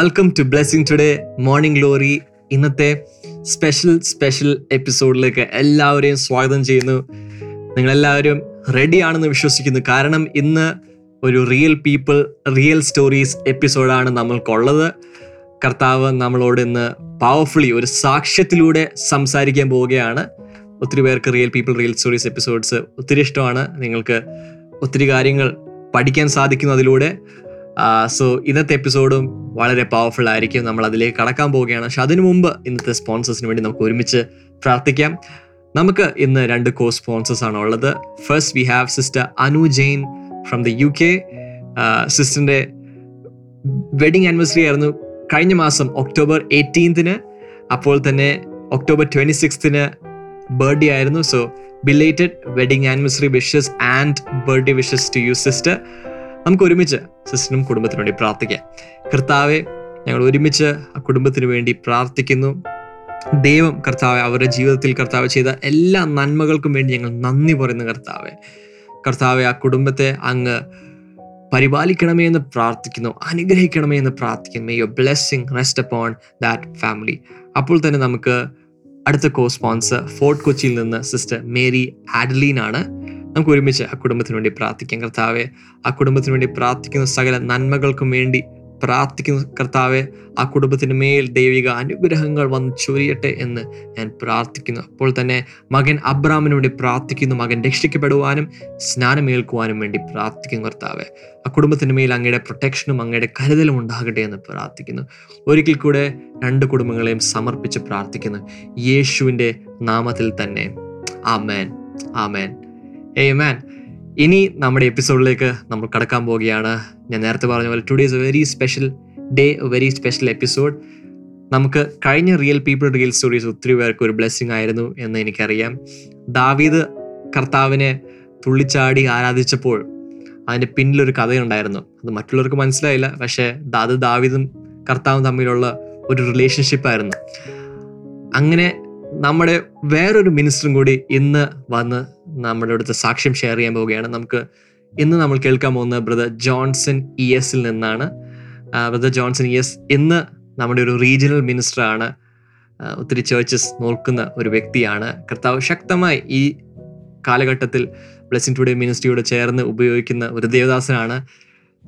Welcome to blessing today morning glory ഇന്നത്തെ special special എപ്പിസോഡിലേക്ക് എല്ലാവരെയും സ്വാഗതം ചെയ്യുന്നു. നിങ്ങളെല്ലാവരും റെഡിയാണെന്ന് വിശ്വസിക്കുന്നു. കാരണം ഇന്ന് ഒരു റിയൽ പീപ്പിൾ റിയൽ സ്റ്റോറീസ് എപ്പിസോഡാണ് നമ്മൾക്കുള്ളത്. കർത്താവ് നമ്മളോട് ഇന്ന് പവർഫുള്ളി ഒരു സാക്ഷ്യത്തിലൂടെ സംസാരിക്കാൻ പോവുകയാണ്. ഒത്തിരി പേർക്ക് real people real stories episodes ഒത്തിരി ഇഷ്ടമാണ്. നിങ്ങൾക്ക് ഒത്തിരി കാര്യങ്ങൾ പഠിക്കാൻ സാധിക്കുന്നു അതിലൂടെ. സോ ഇന്നത്തെ എപ്പിസോഡും വളരെ പവർഫുൾ ആയിരിക്കും. നമ്മൾ അതിലേക്ക് കടക്കാൻ പോവുകയാണ്. പക്ഷെ അതിനു മുമ്പ് ഇന്നത്തെ സ്പോൺസേഴ്സിന് വേണ്ടി നമുക്ക് ഒരുമിച്ച് പ്രാർത്ഥിക്കാം. നമുക്ക് ഇന്ന് രണ്ട് കോ സ്പോൺസേഴ്സ് ആണ് ഉള്ളത്. First we have sister Anu Jain from the U K സിസ്റ്ററിന്റെ wedding anniversary ആയിരുന്നു കഴിഞ്ഞ മാസം ഒക്ടോബർ എയ്റ്റീൻത്തിന് അപ്പോൾ തന്നെ ഒക്ടോബർ ട്വന്റി സിക്സ്തിന് ബർത്ത്ഡേ ആയിരുന്നു. So belated wedding anniversary wishes and birthday wishes to you sister നമുക്ക് ഒരുമിച്ച് സിസ്റ്ററിനും കുടുംബത്തിനു വേണ്ടി പ്രാർത്ഥിക്കാം. കർത്താവെ ഞങ്ങൾ ഒരുമിച്ച് ആ കുടുംബത്തിന് വേണ്ടി പ്രാർത്ഥിക്കുന്നു. ദൈവം കർത്താവ് അവരുടെ ജീവിതത്തിൽ കർത്താവ് ചെയ്ത എല്ലാ നന്മകൾക്കും വേണ്ടി ഞങ്ങൾ നന്ദി പറയുന്നു കർത്താവെ. കർത്താവെ ആ കുടുംബത്തെ അങ്ങ് പരിപാലിക്കണമേ എന്ന് പ്രാർത്ഥിക്കുന്നു. അനുഗ്രഹിക്കണമേ എന്ന് പ്രാർത്ഥിക്കുന്നു. May your blessing rest upon that family അപ്പോൾ തന്നെ നമുക്ക് അടുത്ത കോ സ്പോൺസർ ഫോർട്ട് കൊച്ചിയിൽ നിന്ന് സിസ്റ്റർ മേരി ആഡലീൻ ആണ്. നമുക്ക് ഒരുമിച്ച് ആ കുടുംബത്തിന് വേണ്ടി പ്രാർത്ഥിക്കാം. കർത്താവെ ആ കുടുംബത്തിന് വേണ്ടി പ്രാർത്ഥിക്കുന്ന സകല നന്മകൾക്കും വേണ്ടി പ്രാർത്ഥിക്കുന്ന കർത്താവെ ആ കുടുംബത്തിന് മേൽ ദൈവിക അനുഗ്രഹങ്ങൾ വന്ന് ചൊരിയട്ടെ എന്ന് ഞാൻ പ്രാർത്ഥിക്കുന്നു. അപ്പോൾ തന്നെ മകൻ അബ്രാമിന് വേണ്ടി പ്രാർത്ഥിക്കുന്നു. മകൻ രക്ഷിക്കപ്പെടുവാനും സ്നാനമേൽക്കുവാനും വേണ്ടി പ്രാർത്ഥിക്കുന്നു കർത്താവെ. ആ കുടുംബത്തിന് മേൽ അങ്ങയുടെ പ്രൊട്ടക്ഷനും അങ്ങയുടെ കരുതലും ഉണ്ടാകട്ടെ എന്ന് പ്രാർത്ഥിക്കുന്നു. ഒരിക്കൽ കൂടെ രണ്ട് കുടുംബങ്ങളെയും സമർപ്പിച്ച് പ്രാർത്ഥിക്കുന്നു. യേശുവിന്റെ നാമത്തിൽ തന്നെ. ആമേൻ. ആമേൻ. ഏ മാൻ ഇനി നമ്മുടെ എപ്പിസോഡിലേക്ക് നമ്മൾ കടക്കാൻ പോവുകയാണ്. ഞാൻ നേരത്തെ പറഞ്ഞ പോലെ today is a very special day a very special episode നമുക്ക് കഴിഞ്ഞ റിയൽ പീപ്പിൾ റിയൽ സ്റ്റോറീസ് ഒത്തിരി പേർക്ക് ഒരു ബ്ലെസ്സിങ് ആയിരുന്നു എന്ന് എനിക്കറിയാം. ദാവീദ് കർത്താവിനെ തുള്ളിച്ചാടി ആരാധിച്ചപ്പോൾ അതിന്റെ പിന്നിലൊരു കഥയുണ്ടായിരുന്നു. അത് മറ്റുള്ളവർക്ക് മനസ്സിലായില്ല പക്ഷേ അത് ദാവീദും കർത്താവും തമ്മിലുള്ള ഒരു റിലേഷൻഷിപ്പായിരുന്നു അങ്ങനെ നമ്മുടെ വേറൊരു മിനിസ്റ്ററും കൂടി ഇന്ന് വന്ന് നമ്മുടെ അടുത്ത് സാക്ഷ്യം ഷെയർ ചെയ്യാൻ പോവുകയാണ്. നമുക്ക് ഇന്ന് നമ്മൾ കേൾക്കാൻ പോകുന്ന ബ്രദർ ജോൺസൺ ഇ എസിൽ നിന്നാണ്. ബ്രദർ ജോൺസൺ ഇ എസ് ഇന്ന് നമ്മുടെ ഒരു റീജിയണൽ മിനിസ്റ്ററാണ് ഒത്തിരി ചേർച്ചസ് നോക്കുന്ന ഒരു വ്യക്തിയാണ്. കർത്താവ് ശക്തമായി ഈ കാലഘട്ടത്തിൽ ബ്ലെസ്സിങ് ടുഡേ മിനിസ്ട്രിയോട് ചേർന്ന് ഉപയോഗിക്കുന്ന ഒരു ദേവദാസനാണ്.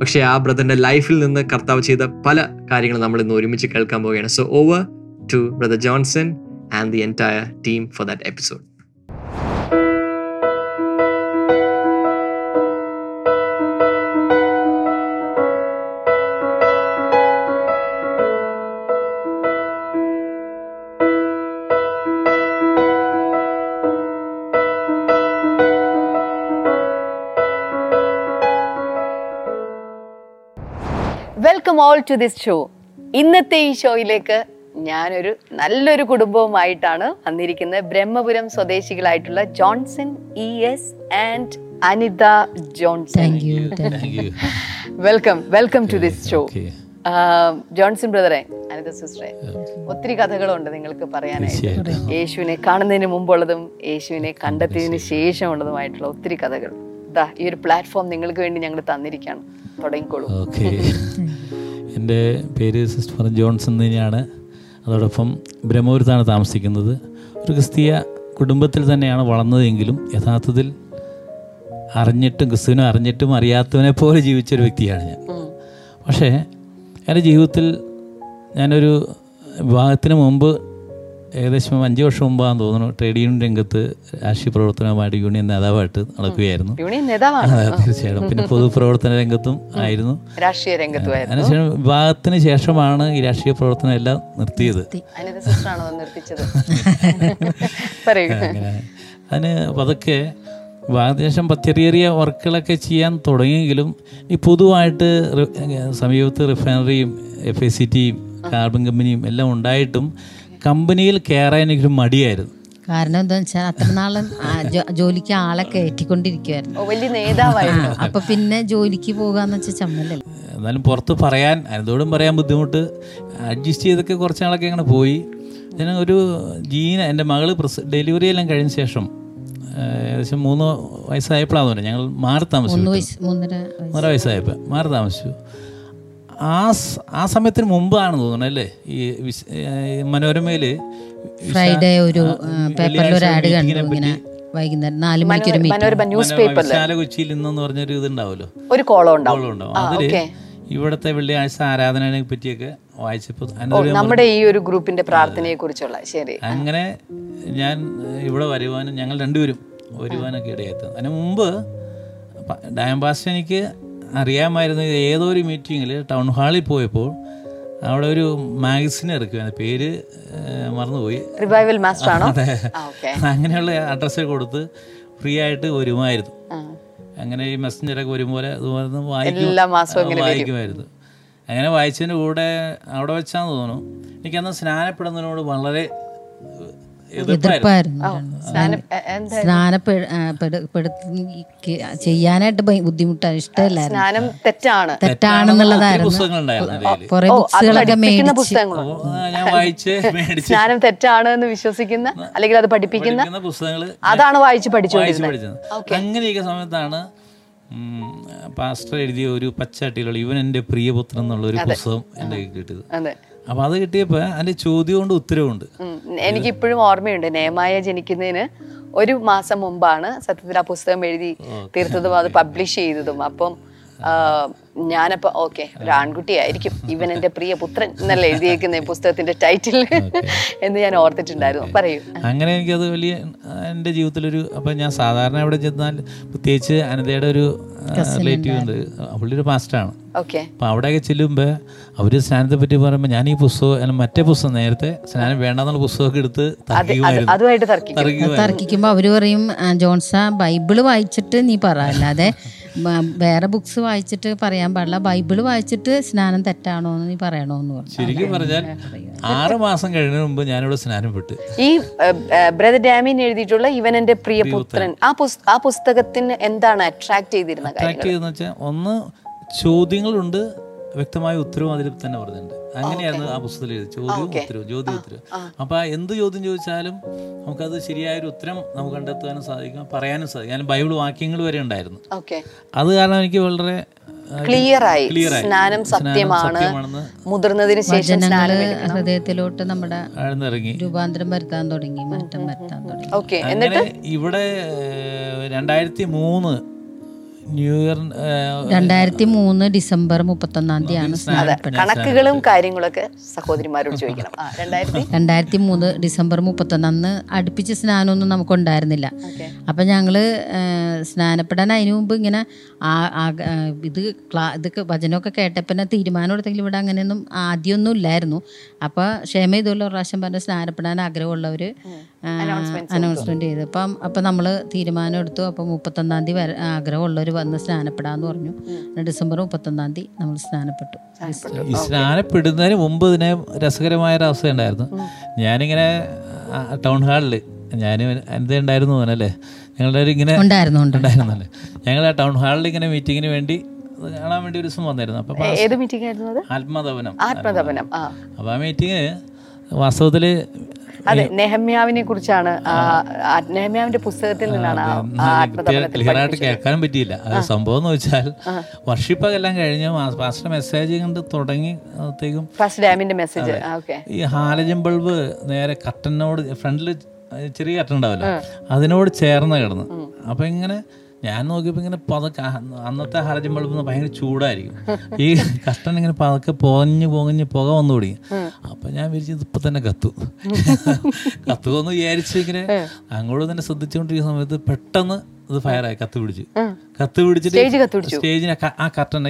പക്ഷേ ആ ബ്രദറിന്റെ ലൈഫിൽ നിന്ന് കർത്താവ് ചെയ്ത പല കാര്യങ്ങളും നമ്മൾ ഇന്ന് ഒരുമിച്ച് കേൾക്കാൻ പോവുകയാണ്. So over to brother Johnson and the entire team for that episode. All to this show ഇന്നത്തെ ഈ ഷോയിലേക്ക് ഞാനൊരു നല്ലൊരു കുടുംബവുമായിട്ടാണ് വന്നിരിക്കുന്നത്. Brahmapuram സ്വദേശികളായിട്ടുള്ള Johnson E S and Anita Johnson. Welcome welcome to this show Johnson ബ്രദറെ അനിത സിസ്റ്ററെ ഒത്തിരി കഥകളുണ്ട് നിങ്ങൾക്ക് പറയാനായിട്ട്. യേശുവിനെ കാണുന്നതിന് മുമ്പുള്ളതും യേശുവിനെ കണ്ടെത്തിയതിന് ശേഷമുള്ളതുമായിട്ടുള്ള ഒത്തിരി കഥകൾ. ഇതാ ഈ ഒരു പ്ലാറ്റ്ഫോം നിങ്ങൾക്ക് വേണ്ടി ഞങ്ങൾ തന്നിരിക്കുകയാണ്. തുടങ്ങിക്കോളൂ. എന്റെ പേര് സിസ്റ്റർ ജോൺസൺ തന്നെയാണ്. അതോടൊപ്പം ബ്രഹ്മപുരത്താണ് താമസിക്കുന്നത്. ഒരു ക്രിസ്തീയ കുടുംബത്തിൽ തന്നെയാണ് വളർന്നതെങ്കിലും യഥാർത്ഥത്തിൽ അറിഞ്ഞിട്ടും ക്രിസ്തുവിനെ അറിഞ്ഞിട്ടും അറിയാത്തവനെ പോലെ ജീവിച്ചൊരു വ്യക്തിയാണ് ഞാൻ. പക്ഷേ എന്റെ ജീവിതത്തിൽ ഞാനൊരു വിവാഹത്തിന് മുമ്പ് ഏകദേശം അഞ്ച് വർഷം മുമ്പാന്ന് തോന്നുന്നു ട്രേഡ് യൂണിയൻ രംഗത്ത് രാഷ്ട്രീയ പ്രവർത്തനവുമായിട്ട് യൂണിയൻ നേതാവായിട്ട് നടക്കുകയായിരുന്നു. തീർച്ചയായിട്ടും. പിന്നെ പൊതുപ്രവർത്തന രംഗത്തും ആയിരുന്നു. രാഷ്ട്രീയ രംഗത്തുമായിരുന്നു അതിനുശേഷം വിവാഹത്തിന് ശേഷമാണ് ഈ രാഷ്ട്രീയ പ്രവർത്തനം എല്ലാം നിർത്തിയത്. അതിന് പതുക്കെ വിവാഹത്തിന് ശേഷം ചെറിയ ചെറിയ വർക്കുകളൊക്കെ ചെയ്യാൻ തുടങ്ങിയെങ്കിലും ഈ പൊതുവായിട്ട് സമീപത്ത് റിഫൈനറിയും എഫ് എ സി ടിയും കാർബൺ കമ്പനിയും എല്ലാം ഉണ്ടായിട്ടും കമ്പനിയിൽ കയറാൻ എനിക്കൊരു മടിയായിരുന്നു. കാരണം എന്താന്ന് വെച്ചാൽ അത്ര നാളും ജോലിക്ക് ആളെ കയറ്റിക്കൊണ്ടിരിക്കുവായിരുന്നു. ഓ വലിയ നേതാവായിരുന്നു. അപ്പൊ പിന്നെ ജോലിക്ക് പോകാന്ന് വെച്ചാൽ ചമ്മലല്ലേ എന്നാലും പുറത്ത് പറയാൻ അതിനോടും പറയാൻ ബുദ്ധിമുട്ട്. അഡ്ജസ്റ്റ് ചെയ്തൊക്കെ കുറച്ച് നാളൊക്കെ അങ്ങനെ പോയി. ഞാൻ ഒരു ജീന എന്റെ മകൾ പ്രസ് ഡെലിവറി എല്ലാം കഴിഞ്ഞ ശേഷം ഏകദേശം മൂന്ന് വയസ്സായപ്പോഴാന്ന് പറഞ്ഞു ഞങ്ങൾ മാറി താമസിച്ചു. മൂന്ന് വയസ്സ് മൂന്നര വയസ്സ്. മൂന്നര വയസ്സായപ്പോൾ മാറി താമസിച്ചു. ആ ആ സമയത്തിന് മുമ്പാണ് തോന്നുന്നത് അല്ലേ? ഈ മനോരമയിൽ ഫ്രൈഡേ ഒരു പേപ്പറിൽ ഒരു ആഡ് കണ്ടു ഇങ്ങനെ വൈകുന്നേരം നാല് മണിക്ക് ഒരു മീറ്റിംഗ് മനോരമ ന്യൂസ് പേപ്പറിൽ വിശാല കൊച്ചിയിൽ ഇന്നെന്ന് പറഞ്ഞൊരു ഇതുണ്ടാവുമല്ലോ? ഒരു കോളം ഉണ്ടാവും. അതിൽ ഓക്കേ. ഇവിടുത്തെ വെള്ളിയാഴ്ച ആരാധനയെ പറ്റിയൊക്കെ വായിച്ചപ്പോൾ നമ്മുടെ ഈ ഒരു ഗ്രൂപ്പിന്റെ പ്രാർത്ഥനയെ കുറിച്ചുള്ള ശരി. അങ്ങനെ ഞാൻ ഇവിടെ വരുവാനും ഞങ്ങൾ രണ്ടുപേരും വരുവാനൊക്കെ ഇടയായത് അതിന് മുമ്പ് പ- ഡാം എനിക്ക് അറിയാമായിരുന്നു. ഏതോ ഒരു മീറ്റിങ്ങിൽ ടൗൺ ഹാളിൽ പോയപ്പോൾ അവിടെ ഒരു മാഗസിൻ ഇറക്കുവായിരുന്നു പേര് മറന്നുപോയി. Revival master okay. അങ്ങനെയുള്ള അഡ്രസ്സ് കൊടുത്ത് ഫ്രീ ആയിട്ട് വരുമായിരുന്നു. അങ്ങനെ ഈ മെസ്സഞ്ചറൊക്കെ വരുമ്പോൾ അതുപോലെ വായിക്കുമായിരുന്നു. അങ്ങനെ വായിച്ചതിന്റെ കൂടെ അവിടെ വെച്ചാന്ന് തോന്നുന്നു. എനിക്കന്ന് സ്നാനപ്പെടുന്നതിനോട് വളരെ എതിർപ്പായിരുന്നു സ്നാനപ്പെടുത്തി ചെയ്യാനായിട്ട് ബുദ്ധിമുട്ടാണ് ഇഷ്ടമല്ലായിരുന്നു. സ്നാനം തെറ്റാണ്. തെറ്റാണെന്നുള്ളതായിരുന്നു കുറെ ബുക്സുകളൊക്കെ ഞാൻ വായിച്ച് സ്നാനം തെറ്റാണ് എന്ന് വിശ്വസിക്കുന്ന അല്ലെങ്കിൽ അത് പഠിപ്പിക്കുന്ന പുസ്തകങ്ങൾ അതാണ് വായിച്ച് പഠിച്ചുകൊണ്ടിരുന്നത്. അങ്ങനെയൊക്കെ സമയത്താണ് പാസ്റ്റർ എഴുതിയ ഒരു പച്ചട്ടിയിലുള്ള ഇവൻ എന്റെ പ്രിയപുത്രൻ എന്നുള്ള ഒരു പുസ്തകം എന്റെ കിട്ടിയത്. അതെ അപ്പോൾ അത് കിട്ടിയപ്പോൾ അതിന്റെ ചോദ്യമുണ്ട് ഉത്തരവുണ്ട്. എനിക്ക് ഇപ്പോഴും ഓർമ്മയുണ്ട്. നേമായ ജനിക്കുന്നതിന് ഒരു മാസം മുമ്പാണ് സത്യത്തിൽ ആ പുസ്തകം എഴുതി തീർത്തതും അത് പബ്ലിഷ് ചെയ്തതും. അപ്പം ഞാനപ്പോ ഓക്കെ ഒരു ആൺകുട്ടിയായിരിക്കും. ഇവൻ എന്റെ പ്രിയ പുത്രൻ എന്നല്ല എഴുതിയേക്കുന്ന ഈ പുസ്തകത്തിന്റെ ടൈറ്റിൽ എന്ന് ഞാൻ ഓർത്തിട്ടുണ്ടായിരുന്നു. പറയൂ. അങ്ങനെ എനിക്കത് വലിയ എന്റെ എന്റെ ജീവിതത്തിലൊരു അപ്പം ഞാൻ സാധാരണ അവിടെ ചെന്നാൽ പ്രത്യേകിച്ച് അനതയുടെ ഒരു റിലേറ്റീവ് ഉണ്ട്. പുള്ളി മാസ്റ്ററാണ് അപ്പോൾ അവിടെയൊക്കെ ചെല്ലുമ്പോൾ അവർ സ്നാനത്തെ പറ്റി പറയുമ്പോൾ ഞാൻ ഈ പുസ്തകം മറ്റേ പുസ്തകം നേരത്തെ സ്നാനം വേണ്ടെന്നുള്ള പുസ്തകമൊക്കെ എടുത്ത് തർക്കിക്കുമായിരുന്നു. തർക്കിക്കുമ്പോ അവർ പറയും "ആ, ജോൺസ ബൈബിൾ വായിച്ചിട്ട് നീ പറ. അല്ലാതെ വേറെ ബുക്സ് വായിച്ചിട്ട് പറയാൻ പാടില്ല. ബൈബിൾ വായിച്ചിട്ട് സ്നാനം തെറ്റാണോ എന്ന് നീ പറയണോ എന്ന് പറഞ്ഞു. ശരിക്കും പറഞ്ഞാൽ ആറ് മാസം കഴിഞ്ഞതിന് മുമ്പ് ഞാനിവിടെ സ്നാനം വിട്ടു ഈ ബ്രദർ ഡാമിൻ എഴുതിയിട്ടുള്ള ഇവൻ എന്റെ പ്രിയ പുത്രൻ. ആ ആ പുസ്തകത്തിന് എന്താണ് അട്രാക്ട് ചെയ്തിരുന്നത് അട്രാക്ട് ചെയ്തെന്ന് വെച്ചാൽ ഒന്ന് ചോദ്യങ്ങളുണ്ട് വ്യക്തമായ ഉത്തരവും അതിൽ തന്നെ പറഞ്ഞിട്ടുണ്ട്. അങ്ങനെയായിരുന്നു ആ പുസ്തകത്തിൽ എഴുതി ചോദ്യവും ഉത്തരവും ചോദ്യം ഉത്തരവും. അപ്പൊ ആ എന്ത് ചോദ്യം ചോദിച്ചാലും നമുക്കത് ശരിയായൊരു ഉത്തരം നമുക്ക് കണ്ടെത്താനും സാധിക്കും പറയാനും സാധിക്കും. ഞാൻ ബൈബിൾ വാക്യങ്ങൾ വരെ ഉണ്ടായിരുന്നു. അത് കാരണം എനിക്ക് വളരെ ആയി. സ്നാനം സത്യമാണ്. മുതിർന്നതിന് ശേഷം ഹൃദയത്തിലോട്ട് നമ്മുടെ രൂപാന്തരം വരുത്താൻ തുടങ്ങി മാറ്റം വരുത്താൻ തുടങ്ങി. ഓക്കെ എന്നിട്ട്? ഇവിടെ രണ്ടായിരത്തി മൂന്ന് ന്യൂ ഇയർ രണ്ടായിരത്തി മൂന്ന് ഡിസംബർ മുപ്പത്തൊന്നാം തീയതിയാണ് കണക്കുകളും കാര്യങ്ങളൊക്കെ സഹോദരിമാരോട് ചോദിക്കണം. രണ്ടായിരത്തി മൂന്ന് ഡിസംബർ മുപ്പത്തൊന്ന്. അന്ന് അടുപ്പിച്ച് സ്നാനമൊന്നും നമുക്ക് ഉണ്ടായിരുന്നില്ല അപ്പൊ ഞങ്ങൾ സ്നാനപ്പെടാൻ അതിനു മുമ്പ് ഇങ്ങനെ ഇത് ക്ലാ ഇതൊക്കെ വചനമൊക്കെ കേട്ടപ്പോൾ തന്നെ തീരുമാനം എടുത്തെങ്കിൽ ഇവിടെ അങ്ങനെയൊന്നും ആദ്യമൊന്നും ഇല്ലായിരുന്നു. അപ്പോൾ ക്ഷേമ ഇതുള്ള പ്രാവശ്യം പറഞ്ഞ് സ്നാനപ്പെടാൻ ആഗ്രഹമുള്ളവർ അനൗൺസ്മെന്റ് ചെയ്തു. അപ്പം അപ്പം നമ്മൾ തീരുമാനം എടുത്തു. അപ്പോൾ മുപ്പത്തൊന്നാം തീയതി വരെ ആഗ്രഹമുള്ളവർ വന്ന് സ്നാനപ്പെടാന്ന് പറഞ്ഞു. ഡിസംബർ മുപ്പത്തൊന്നാം തീയതി നമ്മൾ സ്നാനപ്പെട്ടു. ഈ സ്നാനപ്പെടുന്നതിന് മുമ്പ് ഇതിനെ രസകരമായ ഒരു അവസ്ഥ ഉണ്ടായിരുന്നു ഞാനിങ്ങനെ ടൗൺ ഹാളിൽ ഞാൻ എന്താ ഉണ്ടായിരുന്നു അല്ലേ ഞങ്ങളുടെ ഇങ്ങനെ ഉണ്ടായിരുന്നല്ലേ? ഞങ്ങൾ ആ ടൗൺ ഹാളിൽ ഇങ്ങനെ മീറ്റിങ്ങിന് വേണ്ടി കാണാൻ വേണ്ടി ഒരു ദിവസം വന്നിരുന്നു അപ്പൊ ഏത് മീറ്റിംഗ് ആയിരുന്നു ആത്മതപനം. ആത്മതപനം ആ. അപ്പോൾ ആ മീറ്റിങ് വാസ്തവത്തിൽ അതെ നെഹമ്യാവിനെ കുറിച്ചാണ് നെഹമ്യാവിന്റെ പുസ്തകത്തിൽ നിന്നാണ് ക്ലിയർ കേൾക്കാനും പറ്റിയില്ല. അത് സംഭവം എന്ന് വെച്ചാൽ വർഷിപ്പൊക്കെ എല്ലാം കഴിഞ്ഞ് പാസ്റ്റർ മെസ്സേജ് കണ്ട് തുടങ്ങി അത്തേക്കും ഫസ്റ്റ് ഡാമിന്റെ മെസ്സേജ്. ഈ ഹാലജൻ ബൾബ് നേരെ കട്ടനോട് ഫ്രണ്ടിൽ ചെറിയ കട്ടൻ ഉണ്ടാവില്ല. അതിനോട് ചേർന്ന് കിടന്ന്. അപ്പൊ ഇങ്ങനെ ഞാൻ നോക്കിയപ്പോൾ ഇങ്ങനെ പതക്കെ അന്നത്തെ ഹാലജൻ ബൾബ് ഭയങ്കര ചൂടായിരിക്കും. ഈ കഷ്ടൻ ഇങ്ങനെ പതക്കെ പോഞ്ഞു പോങ്ങഞ്ഞ് പുക വന്നു തുടങ്ങി. അപ്പൊ ഞാൻ വിചാരിച്ചു ഇതിപ്പോ തന്നെ കത്തു. കത്തുമെന്ന് വിചാരിച്ച് ഇങ്ങനെ അങ്ങോട്ട് തന്നെ ശ്രദ്ധിച്ചുകൊണ്ടിരിക്കുന്ന സമയത്ത് പെട്ടെന്ന് ഇത് ഫയറായി കത്ത് പിടിച്ചു. കത്ത് പിടിച്ചിട്ട് സ്റ്റേജിന് ആ കർട്ടൻ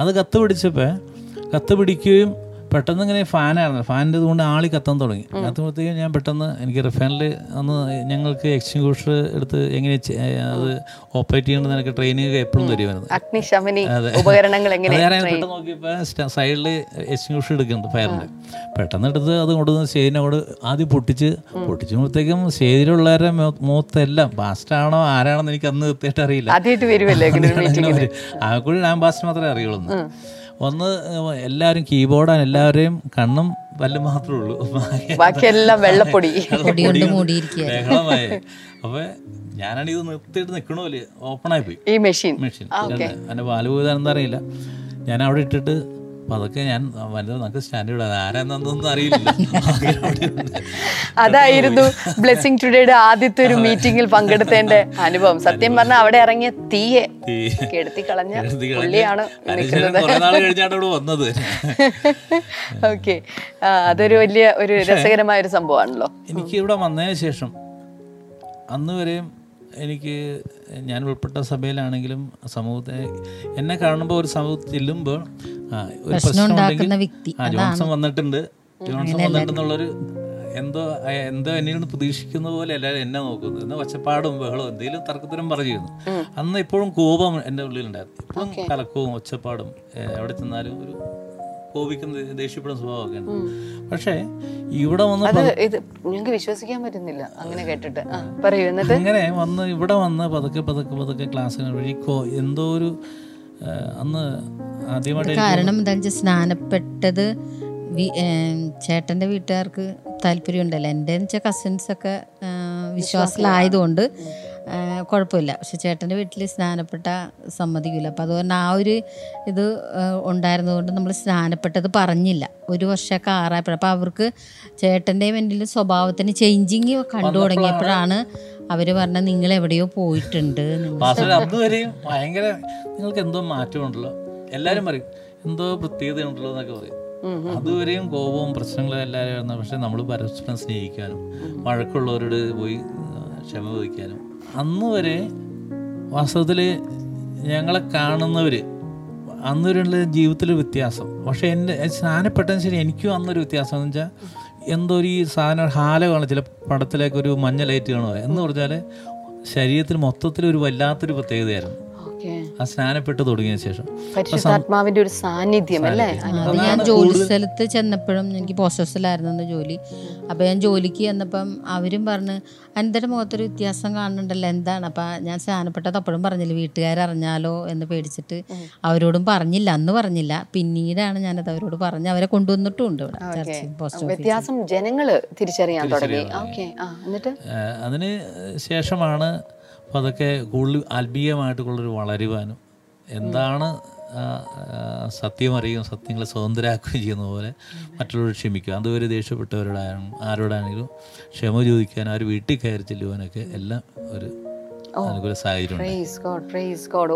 അത് കത്ത് പിടിച്ചപ്പോ കത്ത് പിടിക്കുകയും പെട്ടെന്ന് ഇങ്ങനെ ഫാനായിരുന്നു. ഫാനിന്റെ ഇതുകൊണ്ട് ആളി കത്താൻ തുടങ്ങി. കത്തുമ്പോഴത്തേക്കും ഞാൻ പെട്ടെന്ന് എനിക്ക് റിഫാനിൽ അന്ന് ഞങ്ങൾക്ക് എക്സ്റ്റിങ്കൂഷർ എടുത്ത് എങ്ങനെ അത് ഓപ്പറേറ്റ് ചെയ്യേണ്ടത് എനിക്ക് ട്രെയിനിങ് എപ്പോഴും തരുമായിരുന്നു. ഞാൻ പെട്ടെന്ന് നോക്കിയപ്പോൾ സൈഡിൽ എക്സ്റ്റിങ്കൂഷർ എടുക്കുന്നുണ്ട് ഫയറിന്റെ പെട്ടെന്ന് എടുത്ത് അത് കൊണ്ടുവന്ന് സ്റ്റേജിനോട് ആദ്യം പൊട്ടിച്ച് പൊട്ടിച്ചുമ്പോഴത്തേക്കും സ്റ്റേജിലുള്ളവരുടെ മുഖത്തെല്ലാം ബാസ്റ്റാണോ ആരാണെന്ന് എനിക്ക് അന്ന് കൃത്യമായിട്ട് അറിയില്ല. ആദ്യമായിട്ട് വരുമല്ലേ ആ കൂടി ഞാൻ ബാസ്റ്റ് മാത്രമേ അറിയുള്ളൂ ഒന്ന് എല്ലാവരും കീബോർഡാണ് എല്ലാവരെയും കണ്ണും പല്ലും മാത്രമേ ഉള്ളൂ. ബാക്കിയെല്ലാം വെള്ളപ്പൊടി. ബഹളമായി. അപ്പൊ ഞാനാണ് ഇത് നിർത്തിയിട്ട് ഓപ്പൺ ആയി പോയി. ഈ മെഷീൻ മെഷീൻ എന്റെ പാൽ പോയതാണെന്ന് അറിയില്ല. ഞാൻ അവിടെ ഇട്ടിട്ട് പതൊക്കെ ഞാൻ വലുത് നമുക്ക് സ്റ്റാൻഡേർഡ് ആരാന്നൊന്നും അറിയില്ല. അതായിരുന്നു ബ്ലെസ്സിംഗ് ടുഡേയുടെ ആദ്യത്തെ ഒരു മീറ്റിംഗിൽ പങ്കെടുത്തതിന്റെ അനുഭവം. സത്യം പറഞ്ഞാൽ അവിടെ ഇറങ്ങിയ തീയെ കെടുത്തി കളഞ്ഞ പുള്ളിയാണ് വന്നത്. ഓക്കെ. അതൊരു വലിയ ഒരു രസകരമായ ഒരു സംഭവമാണല്ലോ. എനിക്ക് ഇവിടെ വന്നതിന് ശേഷം അന്ന് വരെയും എനിക്ക് ഞാൻ ഉൾപ്പെട്ട സഭയിലാണെങ്കിലും സമൂഹത്തെ എന്നെ കാണുമ്പോൾ ഒരു സമൂഹത്തിൽ ചെല്ലുമ്പോൾ ഒരു പ്രശ്നം ജോൺസൺ വന്നിട്ടുണ്ട്. ജോൺസൺ വന്നിട്ടുണ്ടെന്നുള്ളൊരു എന്തോ എന്തോ എന്നിൽ നിന്ന് പ്രതീക്ഷിക്കുന്ന പോലെ എല്ലാവരും എന്നെ നോക്കുന്നു. എന്നാ ഒച്ചപ്പാടും ബഹളവും എന്തെങ്കിലും തർക്കത്തിനും പറഞ്ഞിരുന്നു അന്ന് ഇപ്പോഴും കോപം എന്റെ ഉള്ളിലുണ്ടായിരുന്നു. ഇപ്പോഴും കലക്കവും ഒച്ചപ്പാടും എവിടെ ചെന്നാലും ഒരു കോപിക്കുന്ന ദേഷ്യപ്പെടുന്ന സ്വഭാവമൊക്കെ ഉണ്ട്. പക്ഷേ ഇവിടെ വന്ന് ഇത് ഞങ്ങൾക്ക് വിശ്വസിക്കാൻ പറ്റുന്നില്ല. അങ്ങനെ കേട്ടിട്ട്. പറയൂ എന്നിട്ട്. അങ്ങനെ വന്ന് ഇവിടെ വന്ന് പതുക്കെ പതുക്കെ പതുക്കെ ക്ലാസ്സുകൾ വഴി കോ- എന്തോ ഒരു അന്ന് ആദ്യമായിട്ട് കാരണം എന്താണെന്ന് വെച്ചാൽ സ്നാനപ്പെട്ടത് ചേട്ടന്റെ വീട്ടുകാർക്ക് താല്പര്യം ഉണ്ടല്ലോ എന്റെ വെച്ചാൽ കസിൻസൊക്കെ വിശ്വാസത്തിലായതുകൊണ്ട് കുഴപ്പമില്ല. പക്ഷെ ചേട്ടന്റെ വീട്ടിൽ സ്നാനപ്പെട്ട സമ്മതിക്കില്ല അപ്പോൾ അതുകൊണ്ട് ആ ഒരു ഇത് ഉണ്ടായിരുന്നതുകൊണ്ട് നമ്മൾ സ്നാനപ്പെട്ടത് പറഞ്ഞില്ല. ഒരു വർഷമൊക്കെ ആറായപ്പോഴും. അപ്പോൾ അവർക്ക് ചേട്ടന്റെയും എന്റെ സ്വഭാവത്തിന് ചേഞ്ചിങ് കണ്ടു തുടങ്ങിയപ്പോഴാണ് അവർ പറഞ്ഞ നിങ്ങൾ എവിടെയോ പോയിട്ടുണ്ട് അന്ന് വരെയും ഭയങ്കര നിങ്ങൾക്ക് എന്തോ മാറ്റമുണ്ടല്ലോ എല്ലാരും പറയും എന്തോ പ്രത്യേകത ഉണ്ടല്ലോ എന്നൊക്കെ പറയും. അതുവരെയും കോപവും പ്രശ്നങ്ങളും എല്ലാവരും ആയിരുന്നു. പക്ഷെ നമ്മൾ പരസ്പരം സ്നേഹിക്കാനും വഴക്കുള്ളവരോട് പോയി ക്ഷമ ചോദിക്കാനും. അന്ന് വരെ വാസ്തവത്തിൽ ഞങ്ങളെ കാണുന്നവർ അന്നൊരു ജീവിതത്തിലെ ജീവിതത്തിൽ വ്യത്യാസം. പക്ഷെ എന്റെ സ്നാനപ്പെട്ടതിന് ശരി എനിക്കും അന്നൊരു വ്യത്യാസം എന്ന് വെച്ചാൽ എന്തോ ഒരു ഈ സാധനം കാണാം ചില പടത്തിലേക്ക് ഒരു മഞ്ഞ ലൈറ്റ് കാണുക. എന്ന് പറഞ്ഞാൽ ശരീരത്തിന് മൊത്തത്തിൽ ഒരു വല്ലാത്തൊരു പ്രത്യേകതയായിരുന്നു. ആ സ്നാനപ്പെട്ട് തുടങ്ങിയ ശേഷം. പരിശുദ്ധാത്മാവിന്റെ ഒരു സാന്നിധ്യം അല്ലേ? അത് ഞാൻ ജോലി സ്ഥലത്ത് ചെന്നപ്പോഴും എനിക്ക് പോസ്റ്റ് ഓഫീസിലായിരുന്നു ജോലി. അപ്പൊ ഞാൻ ജോലിക്ക് ചെന്നപ്പം അവരും പറഞ്ഞ് എന്റെ മുഖത്തൊരു വ്യത്യാസം കാണുന്നുണ്ടല്ലോ എന്താണ്? അപ്പൊ ഞാൻ സ്നാനപ്പെട്ടത് അപ്പോഴും പറഞ്ഞില്ല വീട്ടുകാരറിഞ്ഞാലോ എന്ന് പേടിച്ചിട്ട് അവരോടും പറഞ്ഞില്ല അന്ന് പറഞ്ഞില്ല. പിന്നീടാണ് ഞാനത് അവരോട് പറഞ്ഞ് അവരെ കൊണ്ടുവന്നിട്ടുണ്ട് ഇവിടെ വ്യത്യാസം ജനങ്ങൾ തിരിച്ചറിയാൻ തുടങ്ങി. അതിന് ശേഷമാണ് അപ്പോൾ അതൊക്കെ കൂടുതൽ ആത്മീയമായിട്ടുള്ളൊരു വളരുവാനും എന്താണ് ആ, ആ, സത്യം അറിയുകയും സത്യങ്ങളെ സ്വതന്ത്രരാക്കുകയും ചെയ്യുന്ന പോലെ മറ്റുള്ളവർ ക്ഷമിക്കുക. അതുവരെ ദേഷ്യപ്പെട്ടവരോടായാലും ആരോടാണെങ്കിലും ക്ഷമ ചോദിക്കാൻ അവർ വീട്ടിൽ കയറി ചെല്ലുവാനൊക്കെ എല്ലാം ഒരു അനുകൂല സാഹചര്യം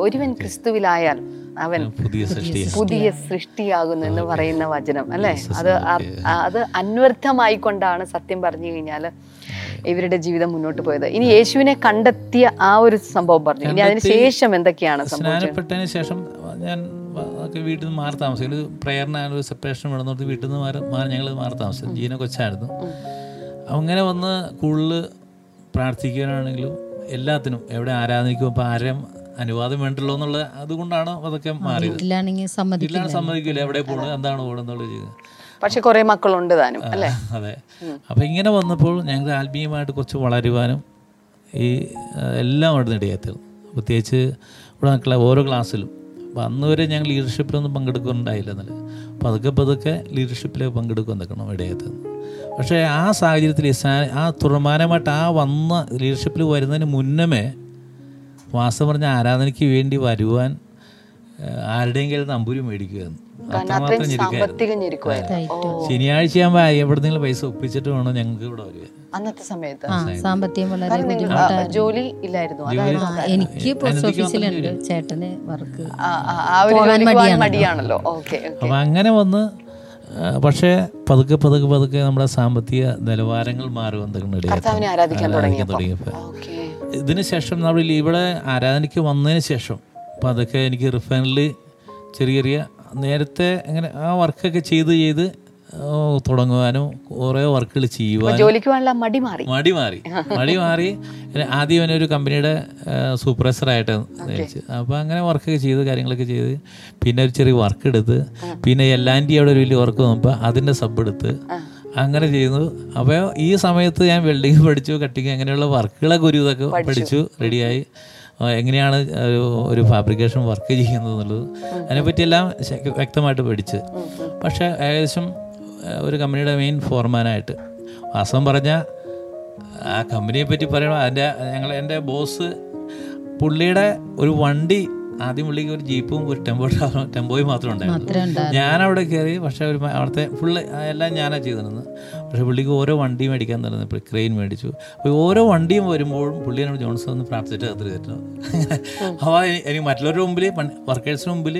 ഒരുവൻ ക്രിസ്തുവിലായാൽ അവൻ പുതിയ പുതിയ സൃഷ്ടിയാകുന്നു എന്ന് പറയുന്ന വചനം അല്ലേ? അത് അത് അന്വർത്ഥമായിക്കൊണ്ടാണ് സത്യം പറഞ്ഞു കഴിഞ്ഞാൽ ഇവരുടെ ജീവിതം മുന്നോട്ട് പോയത്. ഇനി യേശുവിനെ കണ്ടെത്തിയ ആ ഒരു സംഭവം പറഞ്ഞു. ഇനി അതിന് ശേഷം എന്തൊക്കെയാണ് സംഭവിച്ചത്? സ്നാനപ്പെട്ടതിന് ശേഷം ഞാൻ വീട്ടിൽ നിന്ന് മാറി താമസിച്ചു. ഒരു പ്രയറിനാണ് ഒരു സെപ്പറേഷൻ വേണമെന്നോട്ട് വീട്ടിൽ നിന്ന് മാറി മാറി ഞങ്ങൾ മാറി താമസിച്ചു. ജീന കൊച്ചായിരുന്നു. അങ്ങനെ വന്ന് കൂടുതൽ പ്രാർത്ഥിക്കാനാണെങ്കിലും എല്ലാത്തിനും എവിടെ ആരാധനയ്ക്കും ഇപ്പോൾ ആരെയും അനുവാദം വേണ്ടല്ലോ എന്നുള്ള അതുകൊണ്ടാണ് അതൊക്കെ മാറിയത്. സമ്മതിക്കില്ല. എവിടെ പോകണം എന്താണ് പോകണം എന്നുള്ള ചെയ്യുന്നത് പക്ഷെ കുറെ മക്കളുണ്ട് താനും അല്ലേ? അതെ. അപ്പൊ ഇങ്ങനെ വന്നപ്പോൾ ഞങ്ങൾ ആത്മീയമായിട്ട് കുറച്ച് വളരുവാനും ഈ എല്ലാം അവിടെ ഇടയാത്തത് പ്രത്യേകിച്ച് ഇവിടെ നിൽക്കുന്ന ഓരോ ക്ലാസ്സിലും അപ്പം അന്ന് വരെ ഞങ്ങൾ ലീഡർഷിപ്പിലൊന്നും പങ്കെടുക്കുന്നുണ്ടായില്ല എന്നല്ല പതുക്കെ പതുക്കെ ലീഡർഷിപ്പിൽ പങ്കെടുക്കാൻ നിൽക്കണം ഇടയത്ത് പക്ഷേ ആ സാഹചര്യത്തിൽ ആ തുറമാനമായിട്ട് ആ വന്ന ലീഡർഷിപ്പിൽ വരുന്നതിന് മുന്നമേ വാസ്തവം പറഞ്ഞ ആരാധനയ്ക്ക് വേണ്ടി വരുവാൻ ആ, തമ്പൂരി മേടിക്കുമായിരുന്നു അത്രമാത്രം ഞെരുക്കായിരുന്നു. ശനിയാഴ്ച ആകുമ്പോൾ എവിടെന്നെങ്കിലും പൈസ ഒപ്പിച്ചിട്ട് വേണം ഞങ്ങൾക്ക് ഇവിടെ വരിക അന്നത്തെ സമയത്ത്. സാമ്പത്തികം വളരെ ബുദ്ധിമുട്ടാണ് ജോലി ഇല്ലായിരുന്നു. എനിക്ക് പോസ്റ്റ് ഓഫീസിലുണ്ട് ചേട്ടന് വർക്ക് മടിയാണല്ലോ. ഓക്കെ അപ്പം അങ്ങനെ വന്ന് പക്ഷെ പതുക്കെ പതുക്കെ പതുക്കെ നമ്മുടെ സാമ്പത്തിക നിലവാരങ്ങൾ മാറി വന്നിട്ടുണ്ട് ഇതിനുശേഷം നമ്മൾ ഇവിടെ ആരാധനയ്ക്ക് വന്നതിന് ശേഷം അപ്പോൾ അതൊക്കെ എനിക്ക് റിഫൈനിൽ ചെറിയ ചെറിയ നേരത്തെ അങ്ങനെ ആ വർക്കൊക്കെ ചെയ്ത് ചെയ്ത് തുടങ്ങുവാനും കുറേ വർക്കുകൾ ചെയ്യുവാനും മടി മാറി. മടി മാറി. മടി മാറി. ആദ്യം അവനെ ഒരു കമ്പനിയുടെ സൂപ്പർവൈസറായിട്ട് നിയമിച്ചു. അപ്പോൾ അങ്ങനെ വർക്കൊക്കെ ചെയ്ത് കാര്യങ്ങളൊക്കെ ചെയ്ത്. പിന്നെ ഒരു ചെറിയ വർക്ക് എടുത്ത്. പിന്നെ എല്ലാന്റെ അവിടെ ഒരു വലിയ വർക്ക് നോക്കുമ്പോൾ അതിന്റെ സബ് എടുത്ത്. അങ്ങനെ ചെയ്യുന്നു. അപ്പോൾ ഈ സമയത്ത് ഞാൻ വെൽഡിങ് പഠിച്ചു കട്ടിങ് അങ്ങനെയുള്ള വർക്കുകളൊക്കെ ഒരു ഇതൊക്കെ പഠിച്ചു. റെഡിയായി എങ്ങനെയാണ് ഒരു ഒരു ഫാബ്രിക്കേഷൻ വർക്ക് ചെയ്യുന്നത് എന്നുള്ളത് അതിനെപ്പറ്റിയെല്ലാം വ്യക്തമായിട്ട് പഠിച്ച്. പക്ഷേ ഏകദേശം ഒരു കമ്പനിയുടെ മെയിൻ ഫോർമാനായിട്ട് വാസ്തവം പറഞ്ഞാൽ ആ കമ്പനിയെ പറ്റി പറയണം അതിന്റെ ഞങ്ങൾ എന്റെ ബോസ് പുള്ളിയുടെ ഒരു വണ്ടി ആദ്യം പുള്ളിക്ക് ഒരു ജീപ്പും ഒരു ടെമ്പോ ടെമ്പോയും മാത്രമേ ഉണ്ടായിരുന്നു. ഞാനവിടെ ഞാൻ അവിടെ കയറി പക്ഷേ ഒരു അവിടുത്തെ ഫുള്ള് എല്ലാം ഞാനാണ് ചെയ്തിരുന്നത്. പക്ഷേ പുള്ളിക്ക് ഓരോ വണ്ടിയും മേടിക്കാൻ തന്നെ ഇപ്പോൾ ക്രെയിൻ മേടിച്ചു. അപ്പോൾ ഓരോ വണ്ടിയും വരുമ്പോഴും പുള്ളി എന്നോട് ജോൺസൺ ഒന്ന് പ്രാർത്ഥിച്ചിട്ട് അകത്ത് കയറ്റണം. അപ്പോൾ എനിക്ക് മറ്റുള്ളവരുടെ മുമ്പിൽ വർക്കേഴ്സിന് മുമ്പിൽ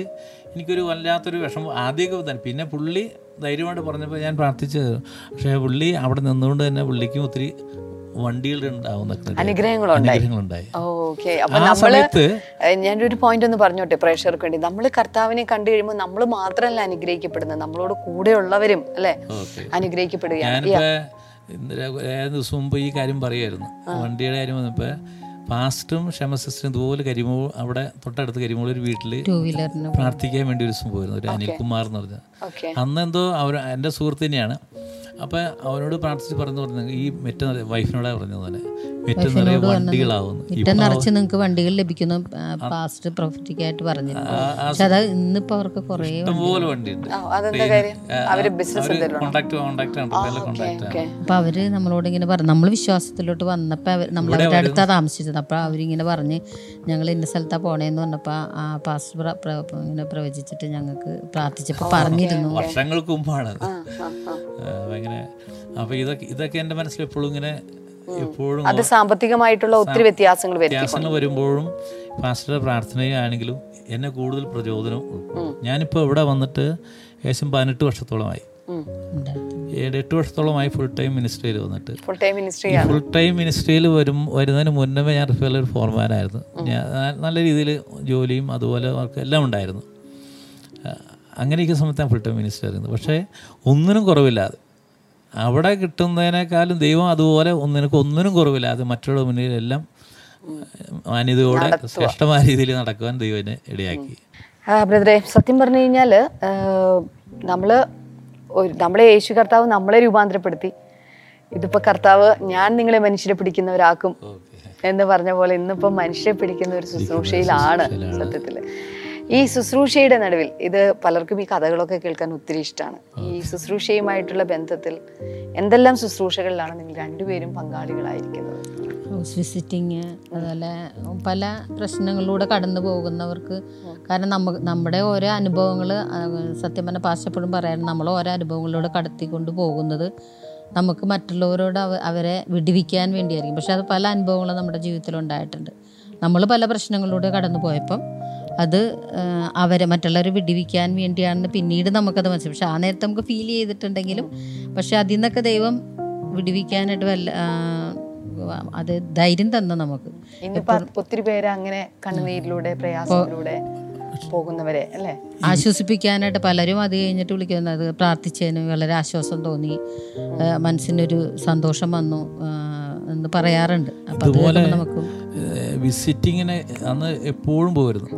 എനിക്കൊരു വല്ലാത്തൊരു വിഷമം ആദ്യമൊക്കെ തന്നെ. പിന്നെ പുള്ളി ധൈര്യമായിട്ട് പറഞ്ഞപ്പോൾ ഞാൻ പ്രാർത്ഥിച്ചത് പക്ഷേ പുള്ളി അവിടെ നിന്നുകൊണ്ട് തന്നെ പുള്ളിക്കും ഒത്തിരി വണ്ടികൾ ഉണ്ടാവുന്ന അനുഗ്രഹങ്ങളുണ്ടായി. സമയത്ത് ഞാനൊരു പോയിന്റ് ഒന്ന് പറഞ്ഞോട്ടെ പ്രേക്ഷകർക്ക് വേണ്ടി. നമ്മൾ കർത്താവിനെ കണ്ടു കഴിയുമ്പോൾ നമ്മൾ മാത്രമല്ല അനുഗ്രഹിക്കപ്പെടുന്നത്. നമ്മളോട് കൂടെയുള്ളവരും അല്ലെ? അനുഗ്രഹിക്കപ്പെടുകയാണ്. ദിവസം മുമ്പ് ഈ കാര്യം പറയായിരുന്നു വണ്ടിയുടെ കാര്യം വന്നപ്പോൾ പാസ്റ്റും ക്ഷമ സിസ്റ്ററും ഇതുപോലെ കരിമോൾ അവിടെ തൊട്ടടുത്ത് കരിമോൾ ഒരു വീട്ടിൽ ടൂ വീലറിന് പ്രാർത്ഥിക്കാൻ വേണ്ടി ഒരു ദിവസം പോയിരുന്നു. ഒരു അനിൽകുമാർ എന്ന് പറഞ്ഞത് ഓക്കെ അന്ന് എന്തോ അവർ എന്റെ സുഹൃത്ത് തന്നെയാണ്. അപ്പോൾ അവനോട് പ്രാർത്ഥിച്ച് പറഞ്ഞു പറഞ്ഞു ഈ മെറ്റ വൈഫിനോടെ പറഞ്ഞു തന്നെ മെറ്റ നിറയെ വണ്ടികളാവുന്നു. നിറച്ച് നിങ്ങൾക്ക് വണ്ടികൾ ലഭിക്കുന്നു പാസ്റ്റ് പ്രൊഫറ്റിക്കായിട്ട് പറഞ്ഞു പക്ഷെ അത് ഇന്നിപ്പോ അവർക്ക് കുറേ പോലെ വണ്ടിയുണ്ട്. കാര്യം? അവർ ബിസിനസ് എന്തെങ്കിലും കോണ്ടാക്ട് കോണ്ടാക്ട് ആണ് നല്ല കോണ്ടാക്ട് ഓക്കെ അപ്പൊ അവർ നമ്മളോട് ഇങ്ങനെ പറഞ്ഞു നമ്മൾ വിശ്വാസത്തിലോട്ട് വന്നപ്പോ അവർ നമ്മൾ അവരുടെ അടുത്താ താമസിച്ചത് അപ്പൊ അവരിങ്ങനെ പറഞ്ഞ് ഞങ്ങൾ ഇന്ന സ്ഥലത്താ പോണേന്ന് പറഞ്ഞപ്പോ ആ പാസ്റ്റ് പ്ര- പ്ര- ഇങ്ങനെ പ്രവചിച്ചിട്ട് ഞങ്ങൾക്ക് പ്രാർത്ഥിച്ചപ്പോ പറഞ്ഞിരുന്നു. വർഷങ്ങൾക്ക് മുമ്പാണ് അത്. ആ ആ ആ ആ, ഭയങ്കര അപ്പൊ ഇതൊക്കെ ഇതൊക്കെ എന്റെ മനസ്സിൽ എപ്പോഴും ഇങ്ങനെ എപ്പോഴും അത് സാമ്പത്തികമായിട്ടുള്ള ഒത്തിരി വ്യത്യാസങ്ങൾ വ്യത്യാസങ്ങൾ വരുമ്പോഴും പാസ്റ്ററുടെ പ്രാർത്ഥനയാണെങ്കിലും എന്നെ കൂടുതൽ പ്രചോദനം. ഞാനിപ്പോൾ ഇവിടെ വന്നിട്ട് ഏകദേശം പതിനെട്ട് വർഷത്തോളമായി. എട്ട് വർഷത്തോളമായി ഫുൾ ടൈം മിനിസ്ട്രിയിൽ വന്നിട്ട്. ഫുൾ ടൈം മിനിസ്ട്രിയിൽ വരും വരുന്നതിന് മുന്നമേ ഞാൻ റിഫേൽ ഒരു ഫോർമാനായിരുന്നു ഞാൻ നല്ല രീതിയിൽ ജോലിയും അതുപോലെ അവർക്ക് എല്ലാം ഉണ്ടായിരുന്നു. അങ്ങനെയൊക്കെ സമയത്ത് ഞാൻ ഫുൾ ടൈം മിനിസ്റ്റർ ആയിരുന്നു. പക്ഷേ ഒന്നിനും കുറവില്ലാതെ. അവിടെ കിട്ടുന്നതിനേക്കാളും ദൈവം അതുപോലെ ഒന്നിനൊക്കെ ഒന്നിനും കുറവില്ലാതെ മറ്റുള്ള മുന്നിലെല്ലാം മാന്യതയോടെ ശ്രേഷ്ഠമായ രീതിയിൽ നടക്കുവാൻ ദൈവം എന്നെ ഇടയാക്കി. ബ്രദറെ സത്യം പറഞ്ഞു കഴിഞ്ഞാൽ ആ, നമ്മൾ നമ്മളെ യേശു കർത്താവ് നമ്മളെ രൂപാന്തരപ്പെടുത്തി. ഇതിപ്പോ കർത്താവ് ഞാൻ നിങ്ങളെ മനുഷ്യരെ പിടിക്കുന്നവരാക്കും എന്ന് പറഞ്ഞ പോലെ ഇന്നിപ്പോ മനുഷ്യരെ പിടിക്കുന്ന ഒരു ശുശ്രൂഷയിലാണ്. സത്യത്തിൽ. ഈ ശുശ്രൂഷയുടെ നടുവിൽ ഇത് പലർക്കും ഈ കഥകളൊക്കെ കേൾക്കാൻ ഒത്തിരി ഇഷ്ടമാണ് ഈ ശുശ്രൂഷയുമായിട്ടുള്ള ബന്ധത്തിൽ എന്തെല്ലാം ശുശ്രൂഷകളിലാണ് നിങ്ങൾ രണ്ടുപേരും പങ്കാളികളായിരിക്കുന്നത്? ഹൗസ് വിസിറ്റിങ് അതുപോലെ പല പ്രശ്നങ്ങളിലൂടെ കടന്നു പോകുന്നവർക്ക് കാരണം നമ്മ നമ്മുടെ ഓരോ അനുഭവങ്ങൾ സത്യം പറഞ്ഞാൽ പാശപ്പെടും പറയാനും നമ്മൾ ഓരോ അനുഭവങ്ങളിലൂടെ കടത്തിക്കൊണ്ട് പോകുന്നത് നമുക്ക് മറ്റുള്ളവരോട് അവ അവരെ വിടിവിക്കാൻ വേണ്ടിയായിരിക്കും. പക്ഷെ അത് പല അനുഭവങ്ങളും നമ്മുടെ ജീവിതത്തിൽ ഉണ്ടായിട്ടുണ്ട് നമ്മൾ പല പ്രശ്നങ്ങളിലൂടെ കടന്നു പോയപ്പം അത് അവരെ മറ്റുള്ളവരെ വിടിവിക്കാൻ വേണ്ടിയാണെന്ന് പിന്നീട് നമുക്കത് മനസ്സിലായി പക്ഷെ ആ നേരത്തെ നമുക്ക് ഫീൽ ചെയ്തിട്ടുണ്ടെങ്കിലും പക്ഷെ അതിൽ നിന്നൊക്കെ ദൈവം വിടിവിക്കാനായിട്ട് വല്ല അത് ധൈര്യം തന്നു നമുക്ക്. ഒത്തിരി പേര് അങ്ങനെ കണ്ണുനീരിലൂടെ പ്രയാസത്തിലൂടെ പോകുന്നവരെ അല്ലേ? ആശ്വസിപ്പിക്കാനായിട്ട് പലരും അത് കഴിഞ്ഞിട്ട് വിളിക്കുന്നത് പ്രാർത്ഥിച്ചതിന് വളരെ ആശ്വാസം തോന്നി. മനസ്സിനൊരു സന്തോഷം വന്നു എന്ന് പറയാറുണ്ട്. അപ്പൊ അതുപോലെ നമുക്ക് വിസിറ്റിങ്ങിന് അന്ന് എപ്പോഴും പോയിരുന്നു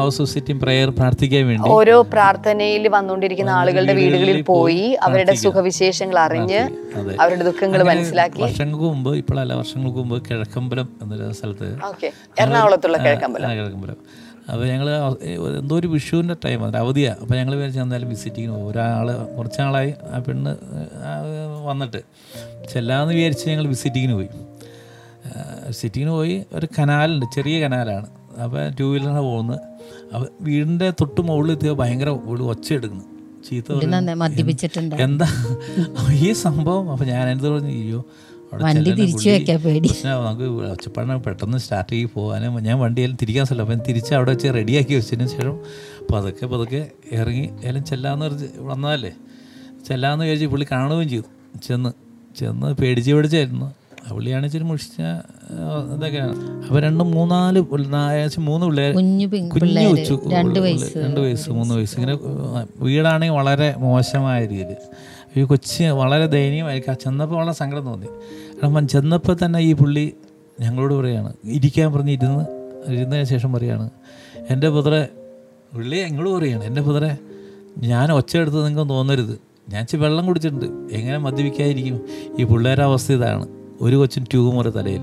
ഹൗസ് ഓഫ് സിറ്റിംഗ് പ്രയർ പ്രാർത്ഥിക്കാൻ വേണ്ടി. ഓരോ പ്രാർത്ഥനയിൽ വന്നുകൊണ്ടിരിക്കുന്ന ആളുകളുടെ വീടുകളിൽ പോയി അവരുടെ സുഖവിശേഷങ്ങൾ അറിഞ്ഞ് അവരുടെ ദുഃഖങ്ങൾ മനസ്സിലാക്കി. വർഷങ്ങൾക്ക് മുമ്പ് ഇപ്പോഴല്ല വർഷങ്ങൾക്ക് മുമ്പ് കിഴക്കമ്പലം എന്നൊരു സ്ഥലത്ത്. എറണാകുളത്തുള്ള കിഴക്കമ്പലം. കിഴക്കമ്പലം. അപ്പോൾ ഞങ്ങൾ എന്തോ ഒരു വിഷുവിന്റെ ടൈം അതിന്റെ അവധിയാണ് അപ്പോൾ ഞങ്ങൾ വിചാരിച്ചു എന്തായാലും വിസിറ്റിങ്ങിന് പോകും. ഒരാൾ കുറച്ചാളായി ആ പെണ്ണ് വന്നിട്ട്. ചെല്ലാമെന്ന് വിചാരിച്ച് ഞങ്ങൾ വിസിറ്റിങ്ങിന് പോയി. വിസിറ്റിങ്ങിന് പോയി ഒരു കനാലുണ്ട് ചെറിയ കനാലാണ്. അപ്പോൾ ടൂ വീലറിനാണ് പോകുന്നത്. അപ്പോൾ വീടിന്റെ തൊട്ട് മുകളിൽ എത്തിയ ഭയങ്കര ഒച്ച എടുക്കുന്നു. ചീത്ത. മദ്യപിച്ചിട്ടുണ്ട്. എന്താ? ഈ സംഭവം അപ്പോൾ ഞാൻ എന്ത് പറഞ്ഞു അയ്യോ വണ്ടി തിരിച്ചു വെക്കാൻ പേടി. നമുക്ക് ഒച്ചപ്പാടിന് പെട്ടെന്ന് സ്റ്റാർട്ട് ചെയ്ത് പോകാനും ഞാൻ വണ്ടിയിൽ തിരിക്കാൻ സ്ഥലം അപ്പം തിരിച്ച് അവിടെ വെച്ച് റെഡിയാക്കി വെച്ചതിന് ശേഷം പതുക്കെ പതുക്കെ ഇറങ്ങി എല്ലാം ചെല്ലാന്ന് പറഞ്ഞ് വന്നതല്ലേ? ചെല്ലാന്ന് വിചാരിച്ച് പുള്ളി കാണുകയും ചെയ്തു. ചെന്ന് ചെന്ന് പേടിച്ച് പേടിച്ചായിരുന്നു പുള്ളിയാണ് ഇച്ചിരി മുഷിച്ച ഇതൊക്കെയാണ്. അപ്പൊ രണ്ട് മൂന്നാൽ ഏകദേശം മൂന്ന് പിള്ളേർ കുഞ്ഞു പിള്ളേര് രണ്ട് വയസ്സ് രണ്ട് വയസ്സ് മൂന്ന് വയസ്സ്. ഇങ്ങനെ വീടാണെങ്കിൽ വളരെ മോശമായ രീതിയിൽ. ഈ കൊച്ച് വളരെ ദയനീയമായിരിക്കും. ആ ചെന്നപ്പോൾ വളരെ സങ്കടം തോന്നി. കാരണം ചെന്നപ്പോൾ തന്നെ ഈ പുള്ളി ഞങ്ങളോട് പറയാണ് ഇരിക്കാൻ പറഞ്ഞ് ഇരുന്ന് ഇരുന്നതിന് ശേഷം പറയാണ് എന്റെ പുതറെ പുള്ളി ഞങ്ങളോട് പറയാണ് എന്റെ പുതറെ ഞാൻ ഒച്ച എടുത്ത് നിങ്ങൾക്ക് തോന്നരുത്. ഞാൻ വെള്ളം കുടിച്ചിട്ടുണ്ട്. എങ്ങനെ മദ്യപിക്കാതിരിക്കും? ഈ പിള്ളേരുടെ അവസ്ഥ ഇതാണ്. ഒരു കൊച്ചിന് ട്യൂമർ തലയിൽ.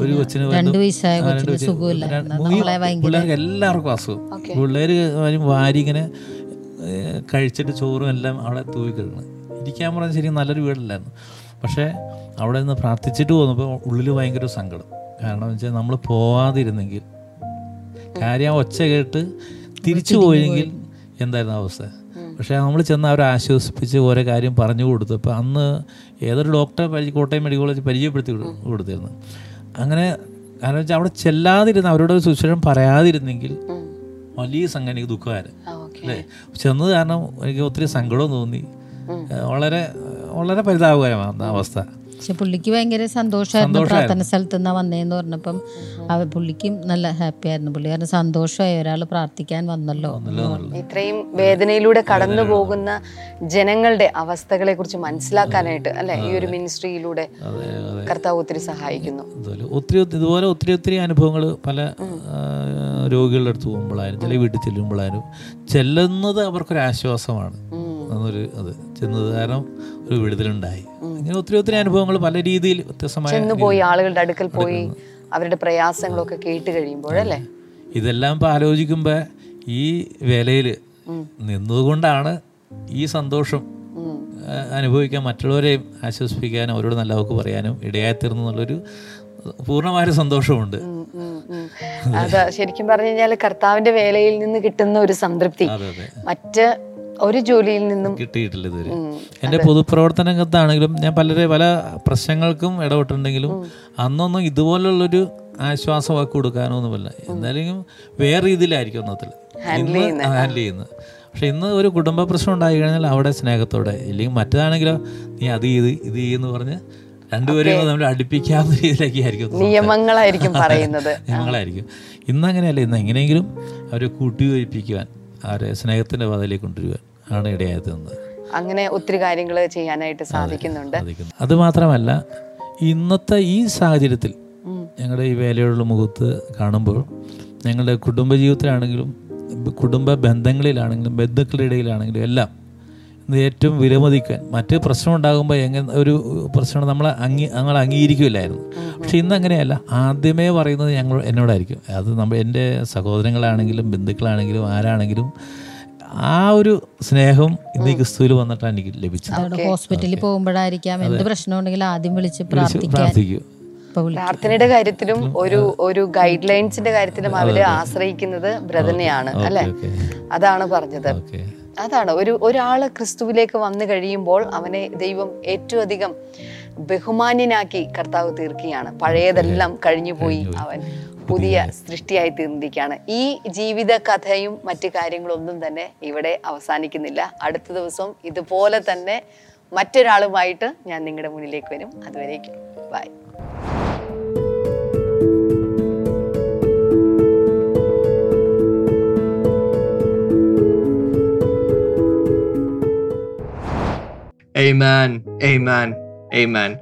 ഒരു കൊച്ചിന് രണ്ട് പിള്ളേർക്ക് എല്ലാവർക്കും അസുഖം. പിള്ളേർ വാരി ഇങ്ങനെ ഏഹ്, കഴിച്ചിട്ട് ചോറും എല്ലാം അവിടെ തൂവി കിടക്കണം ഇരിക്കാൻ പറഞ്ഞാൽ ശരി നല്ലൊരു വീടല്ലായിരുന്നു. പക്ഷേ അവിടെ നിന്ന് പ്രാർത്ഥിച്ചിട്ട് പോന്നപ്പോൾ ഉള്ളിൽ ഭയങ്കര സങ്കടം. കാരണം വെച്ചാൽ നമ്മൾ പോവാതിരുന്നെങ്കിൽ കാര്യം ആ ഒച്ച കേട്ട് തിരിച്ചു പോയെങ്കിൽ എന്തായിരുന്നു അവസ്ഥ? പക്ഷേ നമ്മൾ ചെന്ന് അവരെ ആശ്വസിപ്പിച്ച് ഓരോ കാര്യം പറഞ്ഞു കൊടുത്തു. അപ്പോൾ അന്ന് ഏതൊരു ഡോക്ടറെ പരി കോട്ടയം മെഡിക്കൽ കോളേജ് പരിചയപ്പെടുത്തി കൊടു- കൊടുത്തിരുന്നു. അങ്ങനെ കാരണം വെച്ചാൽ അവിടെ ചെല്ലാതിരുന്ന അവരോട് ഒരു സുശേഷം പറയാതിരുന്നെങ്കിൽ വലിയ സംഘം എനിക്ക് ദുഃഖമായിരുന്നു. അല്ലേ? ചെന്നത് കാരണം എനിക്ക് ഒത്തിരി സങ്കടവും തോന്നി. വളരെ വളരെ പരിതാപകരമാണ് അവസ്ഥ. പക്ഷെ പുള്ളിക്ക് ഭയങ്കര സന്തോഷമായിരുന്നു പ്രാർത്ഥന സ്ഥലത്ത് നിന്നാ വന്നേന്ന് പറഞ്ഞപ്പം അവ പുള്ളിക്കും നല്ല ഹാപ്പി ആയിരുന്നു. പുള്ളി കാരണം സന്തോഷമായി ഒരാൾ പ്രാർത്ഥിക്കാൻ വന്നല്ലോ. ഇത്രയും വേദനയിലൂടെ കടന്നു പോകുന്ന ജനങ്ങളുടെ അവസ്ഥകളെ കുറിച്ച് മനസ്സിലാക്കാനായിട്ട് അല്ലെ? ഈ ഒരു മിനിസ്ട്രിയിലൂടെ അതെ അതെ. കർത്താവ് ഒത്തിരി സഹായിക്കുന്നു. ഒത്തിരി- ഇതുപോലെ ഒത്തിരി ഒത്തിരി അനുഭവങ്ങൾ പല രോഗികളുടെ അടുത്ത് പോകുമ്പോഴായാലും ചില വീട്ടിൽ ചെല്ലുമ്പോഴായാലും ചെല്ലുന്നത് അവർക്കൊരു ആശ്വാസമാണ് എന്നൊരു അത് ചെന്നത് കാരണം ഒരു വിടുതലുണ്ടായി. ഇങ്ങനെ ഒത്തിരി ഒത്തിരി അനുഭവങ്ങൾ പല രീതിയിൽ വ്യത്യസ്തമായ പോയി ആളുകളുടെ അടുക്കൽ പോയി അവരുടെ പ്രയാസങ്ങളൊക്കെ കേട്ട് കഴിയുമ്പോഴല്ലേ ഇതെല്ലാം ഇപ്പോൾ ആലോചിക്കുമ്പോൾ ഈ വേലയിൽ നിന്നതുകൊണ്ടാണ് ഈ സന്തോഷം അനുഭവിക്കാൻ മറ്റുള്ളവരെയും ആശ്വസിപ്പിക്കാനും അവരോട് നല്ല വാക്ക് പറയാനും ഇടയായിത്തീർന്നു എന്നുള്ളൊരു പൂർണമായൊരു സന്തോഷമുണ്ട്. അത് ശരിക്കും പറഞ്ഞു കഴിഞ്ഞാൽ കർത്താവിന്റെ വേലയിൽ നിന്ന് കിട്ടുന്ന ഒരു സംതൃപ്തി. മറ്റ് ഒരു ജോലിയിൽ നിന്നും കിട്ടിയിട്ടില്ല ഇതുവരെ. എന്റെ പൊതുപ്രവർത്തന രംഗത്താണെങ്കിലും ഞാൻ പലരെ പല പ്രശ്നങ്ങൾക്കും ഇടപെട്ടിട്ടുണ്ടെങ്കിലും അന്നൊന്നും ഇതുപോലുള്ളൊരു ആശ്വാസമാക്കി കൊടുക്കാനോ ഒന്നുമില്ല എന്തായാലും വേറെ രീതിയിലായിരിക്കും ഒന്നത്തിൽ ഇന്ന് ഹാൻഡിൽ ചെയ്യുന്നത്. പക്ഷെ ഇന്ന് ഒരു കുടുംബ പ്രശ്നം ഉണ്ടായി കഴിഞ്ഞാൽ അവിടെ സ്നേഹത്തോടെ ഇല്ലെങ്കിൽ മറ്റേതാണെങ്കിലോ നീ അത് ചെയ്ത് ഇത് ചെയ്യുന്നു പറഞ്ഞ് രണ്ടുപേരെയും നമ്മൾ അടുപ്പിക്കാവുന്ന രീതിയിലേക്ക് ആയിരിക്കും നിയമങ്ങളായിരിക്കും പറയുന്നത്. ഞങ്ങളായിരിക്കും ഇന്ന് അങ്ങനെയല്ല ഇന്ന് എങ്ങനെയെങ്കിലും അവരെ കൂട്ടിയോജിപ്പിക്കുവാൻ അവരെ സ്നേഹത്തിന്റെ പാതയിലേക്ക് കൊണ്ടുവരുവാൻ. ആണ് ഇടയായിരുന്നത് അങ്ങനെ ഒത്തിരി കാര്യങ്ങൾ ചെയ്യാനായിട്ട് സാധിക്കുന്നുണ്ട്. അത് മാത്രമല്ല ഇന്നത്തെ ഈ സാഹചര്യത്തിൽ ഞങ്ങളുടെ ഈ വേലയുള്ള മുഖത്ത് കാണുമ്പോൾ ഞങ്ങളുടെ കുടുംബജീവിതത്തിലാണെങ്കിലും കുടുംബ ബന്ധങ്ങളിലാണെങ്കിലും ബന്ധുക്കളുടെ ഇടയിലാണെങ്കിലും എല്ലാം ഇന്ന് ഏറ്റവും വിലമതിക്കാൻ മറ്റ് പ്രശ്നം ഉണ്ടാകുമ്പോൾ എങ്ങനെ ഒരു പ്രശ്നം നമ്മൾ അംഗീ ഞങ്ങൾ അംഗീകരിക്കില്ലായിരുന്നു. പക്ഷെ ഇന്ന് അങ്ങനെയല്ല. ആദ്യമേ പറയുന്നത് ഞങ്ങൾ എന്നോടായിരിക്കും. അത് നമ്മൾ എന്റെ സഹോദരങ്ങളാണെങ്കിലും ബന്ധുക്കളാണെങ്കിലും ആരാണെങ്കിലും ആ ഒരു സ്നേഹം ഇന്ന് ഈ ക്രിസ്തുവിൽ വന്നിട്ടാണ് എനിക്ക് ലഭിച്ചത്. അവിടെ ഹോസ്പിറ്റലിൽ പോകുമ്പോഴായിരിക്കാം. എന്ത് പ്രശ്നം ഉണ്ടെങ്കിലും ആദ്യം വിളിച്ച് പ്രാർത്ഥിക്കും. പ്രാർത്ഥനയുടെ കാര്യത്തിലും ഒരു ഒരു ഗൈഡ് ലൈൻസിന്റെ കാര്യത്തിലും അവർ ആശ്രയിക്കുന്നത് ബ്രദറിനെയാണ് അല്ലെ? അതാണ് പറഞ്ഞത്. അതാണ്. ഒരു ഒരാൾ ക്രിസ്തുവിലേക്ക് വന്നു കഴിയുമ്പോൾ അവനെ ദൈവം ഏറ്റവും അധികം ബഹുമാന്യനാക്കി കർത്താവ് തീർക്കുകയാണ്. പഴയതെല്ലാം കഴിഞ്ഞു പോയി അവൻ. പുതിയ സൃഷ്ടിയായി തീർന്നിരിക്കുകയാണ് ഈ ജീവിത കഥയും മറ്റു കാര്യങ്ങളൊന്നും തന്നെ ഇവിടെ അവസാനിക്കുന്നില്ല. അടുത്ത ദിവസം ഇതുപോലെ തന്നെ മറ്റൊരാളുമായിട്ട് ഞാൻ നിങ്ങളുടെ മുന്നിലേക്ക് വരും. അതുവരേക്കും. ബൈ. എയ്മാൻ എയ്മാൻ എയ്മാൻ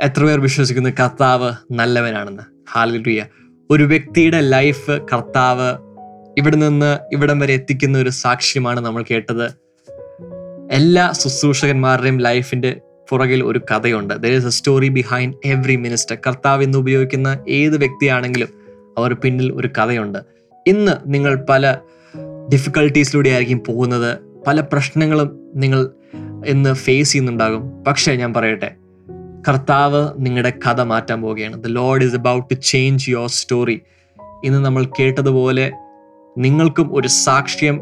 എത്ര പേർ വിശ്വസിക്കുന്ന കർത്താവ് നല്ലവനാണെന്ന്? ഹാലലുയ ഒരു വ്യക്തിയുടെ ലൈഫ് കർത്താവ് ഇവിടെ നിന്ന് ഇവിടം വരെ എത്തിക്കുന്ന ഒരു സാക്ഷ്യമാണ് നമ്മൾ കേട്ടത്. എല്ലാ ശുശ്രൂഷകന്മാരുടെയും ലൈഫിന്റെ പുറകിൽ ഒരു കഥയുണ്ട്. There is a story behind every minister കർത്താവ് എന്ന് ഉപയോഗിക്കുന്ന ഏത് വ്യക്തിയാണെങ്കിലും അവർ പിന്നിൽ ഒരു കഥയുണ്ട്. ഇന്ന് നിങ്ങൾ പല ഡിഫിക്കൽട്ടീസിലൂടെ ആയിരിക്കും പോകുന്നത്. പല പ്രശ്നങ്ങളും നിങ്ങൾ ഇന്ന് ഫേസ് ചെയ്യുന്നുണ്ടാകും. പക്ഷേ ഞാൻ പറയട്ടെ കർത്താവ് നിങ്ങളുടെ കഥ മാറ്റാൻ പോവുകയാണ്. The Lord is about to change your story ഇന്ന് നമ്മൾ കേട്ടതുപോലെ നിങ്ങൾക്കും ഒരു സാക്ഷ്യം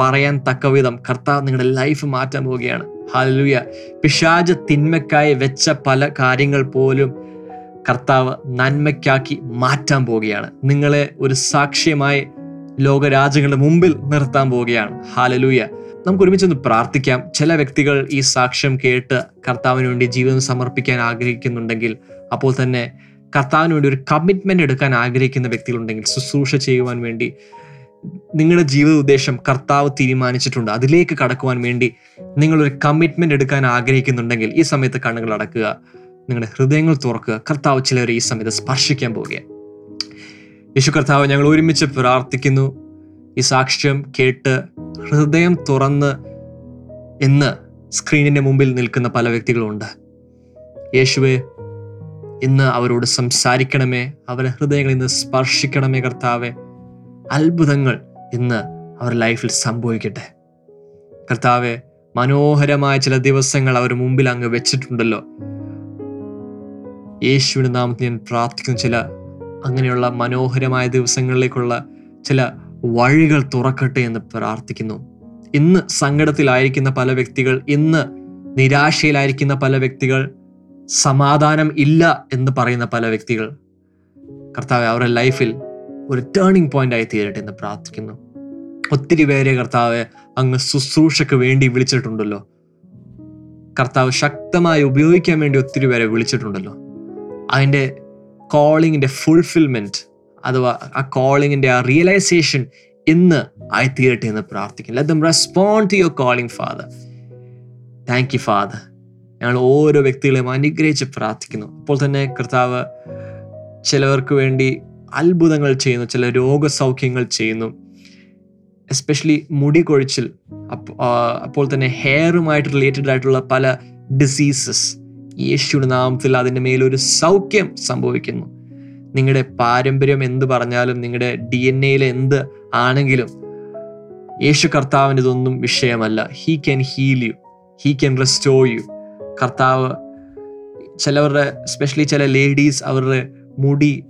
പറയാൻ തക്കവിധം കർത്താവ് നിങ്ങളുടെ ലൈഫ് മാറ്റാൻ പോവുകയാണ്. ഹലുയ പിശാജ തിന്മയ്ക്കായി വെച്ച പല കാര്യങ്ങൾ പോലും കർത്താവ് നന്മയ്ക്കാക്കി മാറ്റാൻ പോവുകയാണ്. നിങ്ങളെ ഒരു സാക്ഷ്യമായി ലോകരാജ്യങ്ങളുടെ മുമ്പിൽ നിർത്താൻ പോവുകയാണ്. ഹാലലൂയ നമുക്ക് ഒരുമിച്ചൊന്ന് പ്രാർത്ഥിക്കാം. ചില വ്യക്തികൾ ഈ സാക്ഷ്യം കേട്ട് കർത്താവിന് വേണ്ടി ജീവിതം സമർപ്പിക്കാൻ ആഗ്രഹിക്കുന്നുണ്ടെങ്കിൽ അപ്പോൾ തന്നെ കർത്താവിന് വേണ്ടി ഒരു കമ്മിറ്റ്മെന്റ് എടുക്കാൻ ആഗ്രഹിക്കുന്ന വ്യക്തികളുണ്ടെങ്കിൽ ശുശ്രൂഷ ചെയ്യുവാൻ വേണ്ടി നിങ്ങളുടെ ജീവിത ഉദ്ദേശം കർത്താവ് തീരുമാനിച്ചിട്ടുണ്ട്. അതിലേക്ക് കടക്കുവാൻ വേണ്ടി നിങ്ങളൊരു കമ്മിറ്റ്മെന്റ് എടുക്കാൻ ആഗ്രഹിക്കുന്നുണ്ടെങ്കിൽ ഈ സമയത്ത് കണ്ണുകൾ അടക്കുക നിങ്ങളുടെ ഹൃദയങ്ങൾ തുറക്കുക. കർത്താവ് ചിലവരെ ഈ സമയത്ത് സ്പർശിക്കാൻ പോവുകയാണ്. യേശു കർത്താവ് ഞങ്ങൾ ഒരുമിച്ച് പ്രാർത്ഥിക്കുന്നു. ഈ സാക്ഷ്യം കേട്ട് ഹൃദയം തുറന്ന് ഇന്ന് സ്ക്രീനിന്റെ മുമ്പിൽ നിൽക്കുന്ന പല വ്യക്തികളുണ്ട്. യേശുവെ ഇന്ന് അവരോട് സംസാരിക്കണമേ. അവരുടെ ഹൃദയങ്ങൾ ഇന്ന് സ്പർശിക്കണമേ കർത്താവെ. അത്ഭുതങ്ങൾ ഇന്ന് അവരുടെ ലൈഫിൽ സംഭവിക്കട്ടെ. കർത്താവെ മനോഹരമായ ചില ദിവസങ്ങൾ അവർ മുമ്പിൽ അങ്ങ് വെച്ചിട്ടുണ്ടല്ലോ. യേശുവിന്റെ നാമത്തിൽ ഞാൻ പ്രാർത്ഥിക്കുന്ന ചില അങ്ങനെയുള്ള മനോഹരമായ ദിവസങ്ങളിലേക്കുള്ള ചില വഴികൾ തുറക്കട്ടെ എന്ന് പ്രാർത്ഥിക്കുന്നു. ഇന്ന് സങ്കടത്തിലായിരിക്കുന്ന പല വ്യക്തികൾ ഇന്ന് നിരാശയിലായിരിക്കുന്ന പല വ്യക്തികൾ സമാധാനം ഇല്ല എന്ന് പറയുന്ന പല വ്യക്തികൾ. കർത്താവ് അവരുടെ ലൈഫിൽ ഒരു ടേണിംഗ് പോയിന്റ് ആയി തീരട്ടെ എന്ന് പ്രാർത്ഥിക്കുന്നു. ഒത്തിരി പേരെ കർത്താവ് അങ്ങ് ശുശ്രൂഷയ്ക്ക് വേണ്ടി വിളിച്ചിട്ടുണ്ടല്ലോ. കർത്താവ് ശക്തമായി ഉപയോഗിക്കാൻ വേണ്ടി ഒത്തിരി പേരെ വിളിച്ചിട്ടുണ്ടല്ലോ. അതിന്റെ കോളിങ്ങിന്റെ ഫുൾഫിൽമെന്റ് അഥവാ ആ കോളിങ്ങിന്റെ ആ റിയലൈസേഷൻ ഇന്ന് ആയിത്തീരട്ടെ എന്ന് പ്രാർത്ഥിക്കും let them respond to your calling Father thank you Father ഞങ്ങൾ ഓരോ വ്യക്തികളെയും അനുഗ്രഹിച്ച് പ്രാർത്ഥിക്കുന്നു. അപ്പോൾ തന്നെ കർത്താവ് ചിലവർക്ക് വേണ്ടി അത്ഭുതങ്ങൾ ചെയ്യുന്നു ചില രോഗസൗഖ്യങ്ങൾ ചെയ്യുന്നു. എസ്പെഷ്യലി മുടി കൊഴിച്ചിൽ അപ്പോൾ തന്നെ ഹെയറുമായിട്ട് റിലേറ്റഡ് ആയിട്ടുള്ള പല ഡിസീസസ് യേശുവിന്റെ നാമത്തിൽ അതിന്റെ മേലൊരു സൗഖ്യം സംഭവിക്കുന്നു. നിങ്ങളുടെ പാരമ്പര്യം എന്ത് പറഞ്ഞാലും നിങ്ങളുടെ ഡി എൻ എയിൽ എന്ത് ആണെങ്കിലും യേശു കർത്താവിന് ഇതൊന്നും വിഷയമല്ല. He can heal you he can restore you കർത്താവ് ചിലവരുടെ സ്പെഷ്യലി ചില ലേഡീസ് അവരുടെ മുടി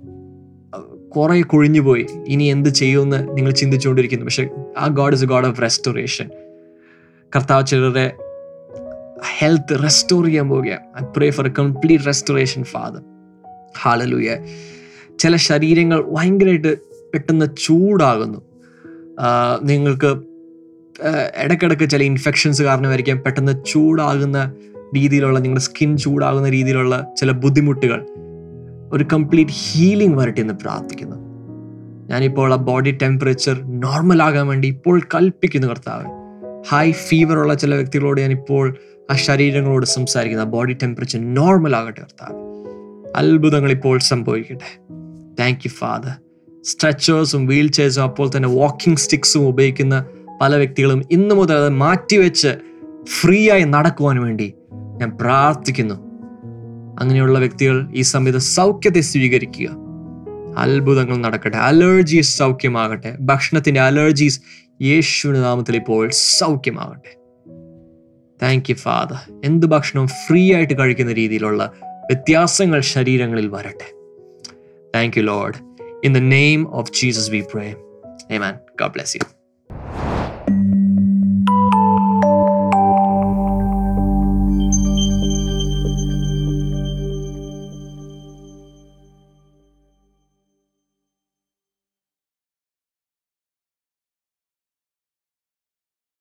കുറെ കൊഴിഞ്ഞു പോയി ഇനി എന്ത് ചെയ്യുമെന്ന് നിങ്ങൾ ചിന്തിച്ചുകൊണ്ടിരിക്കുന്നു. പക്ഷെ ആ God is a God of restoration കർത്താവ് ചിലരുടെ ഹെൽത്ത് റെസ്റ്റോർ ചെയ്യാൻ പോവുകയാണ്. I pray for a complete restoration Father hallelujah ചില ശരീരങ്ങൾ ഭയങ്കരമായിട്ട് പെട്ടെന്ന് ചൂടാകുന്നു. നിങ്ങൾക്ക് ഇടയ്ക്കിടയ്ക്ക് ചില ഇൻഫെക്ഷൻസ് കാരണമായിരിക്കാം പെട്ടെന്ന് ചൂടാകുന്ന രീതിയിലുള്ള നിങ്ങളുടെ സ്കിൻ ചൂടാകുന്ന രീതിയിലുള്ള ചില ബുദ്ധിമുട്ടുകൾ. ഒരു കംപ്ലീറ്റ് ഹീലിംഗ് വരട്ടെ എന്ന് പ്രാർത്ഥിക്കുന്നു. ഞാനിപ്പോൾ ആ ബോഡി ടെമ്പറേച്ചർ നോർമൽ ആകാൻ വേണ്ടി ഇപ്പോൾ കൽപ്പിക്കുന്നു കർത്താവ്. ഹൈ ഫീവർ ഉള്ള ചില വ്യക്തികളോട് ഞാനിപ്പോൾ ആ ശരീരങ്ങളോട് സംസാരിക്കുന്നു. ബോഡി ടെമ്പറേച്ചർ നോർമൽ ആകട്ടെ കർത്താവ്. അത്ഭുതങ്ങൾ ഇപ്പോൾ സംഭവിക്കട്ടെ. താങ്ക് യു ഫാദർ സ്ട്രെച്ചേഴ്സും വീൽ ചെയർസും അപ്പോൾ തന്നെ വാക്കിംഗ് സ്റ്റിക്സും ഉപയോഗിക്കുന്ന പല വ്യക്തികളും ഇന്നു മുതൽ അത് മാറ്റിവെച്ച് ഫ്രീ ആയി നടക്കുവാൻ വേണ്ടി ഞാൻ പ്രാർത്ഥിക്കുന്നു. അങ്ങനെയുള്ള വ്യക്തികൾ ഈ സമയത്ത് സൗഖ്യത്തെ സ്വീകരിക്കുക. അത്ഭുതങ്ങൾ നടക്കട്ടെ. അലർജീസ് സൗഖ്യമാകട്ടെ. ഭക്ഷണത്തിന്റെ അലർജീസ് യേശുവിന്റെ നാമത്തിൽ ഇപ്പോൾ സൗഖ്യമാകട്ടെ. താങ്ക് യു ഫാദർ എന്ത് ഭക്ഷണവും ഫ്രീ ആയിട്ട് കഴിക്കുന്ന രീതിയിലുള്ള വ്യത്യാസങ്ങൾ ശരീരങ്ങളിൽ വരട്ടെ. Thank you, Lord. In the name of Jesus, we pray. Amen. God bless you.